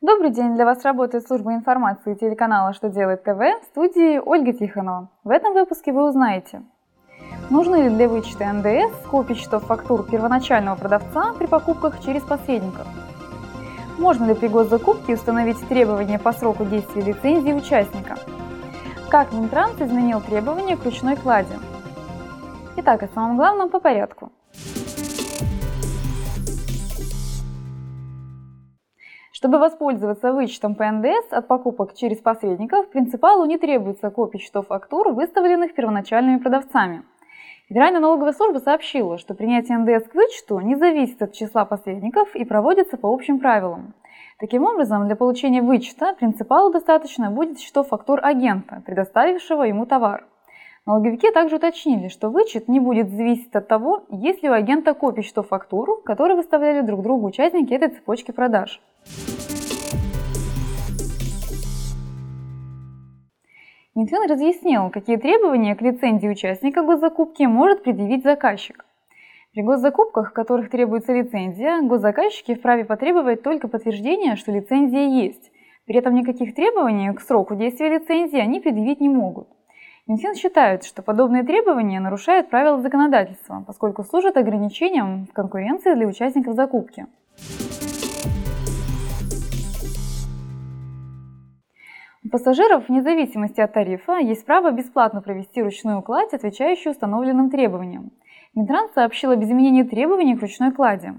Добрый день! Для вас работает служба информации телеканала «Что делает ТВ» в студии Ольга Тихонова. В этом выпуске вы узнаете, нужно ли для вычета НДС копии счетов фактур первоначального продавца при покупках через посредников, можно ли при госзакупке установить требования по сроку действия лицензии участника, как Минтранс изменил требования к ручной кладе. Итак, о самом главном по порядку. Чтобы воспользоваться вычетом по НДС от покупок через посредников, принципалу не требуется копий счетов фактур, выставленных первоначальными продавцами. Федеральная налоговая служба сообщила, что принятие НДС к вычету не зависит от числа посредников и проводится по общим правилам. Таким образом, для получения вычета принципалу достаточно будет счетов фактур агента, предоставившего ему товар. Налоговики также уточнили, что вычет не будет зависеть от того, есть ли у агента копии счетов фактуру, которые выставляли друг другу участники этой цепочки продаж. Минфин разъяснил, какие требования к лицензии участника госзакупки может предъявить заказчик. При госзакупках, в которых требуется лицензия, госзаказчики вправе потребовать только подтверждения, что лицензия есть. При этом никаких требований к сроку действия лицензии они предъявить не могут. Минфин считает, что подобные требования нарушают правила законодательства, поскольку служат ограничением в конкуренции для участников закупки. У пассажиров, вне зависимости от тарифа, есть право бесплатно провести ручную кладь, отвечающую установленным требованиям. Минтранс сообщил об изменении требований к ручной клади.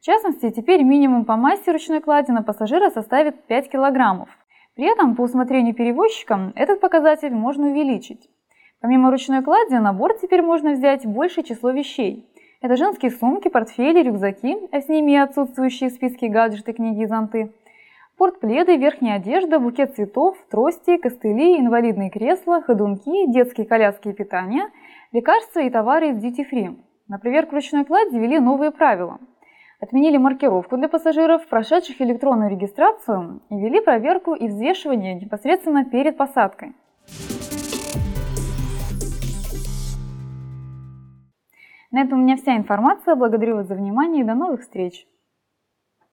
В частности, теперь минимум по массе ручной клади на пассажира составит 5 килограммов. При этом, по усмотрению перевозчика, этот показатель можно увеличить. Помимо ручной клади, на борт теперь можно взять большее число вещей. Это женские сумки, портфели, рюкзаки, а с ними и отсутствующие в списке гаджеты, книги и зонты – Портпледы, верхняя одежда, букет цветов, трости, костыли, инвалидные кресла, ходунки, детские коляски и питание, лекарства и товары из duty free. На проверку ручной клади ввели новые правила. Отменили маркировку для пассажиров, прошедших электронную регистрацию, и ввели проверку и взвешивание непосредственно перед посадкой. На этом у меня вся информация. Благодарю вас за внимание и до новых встреч!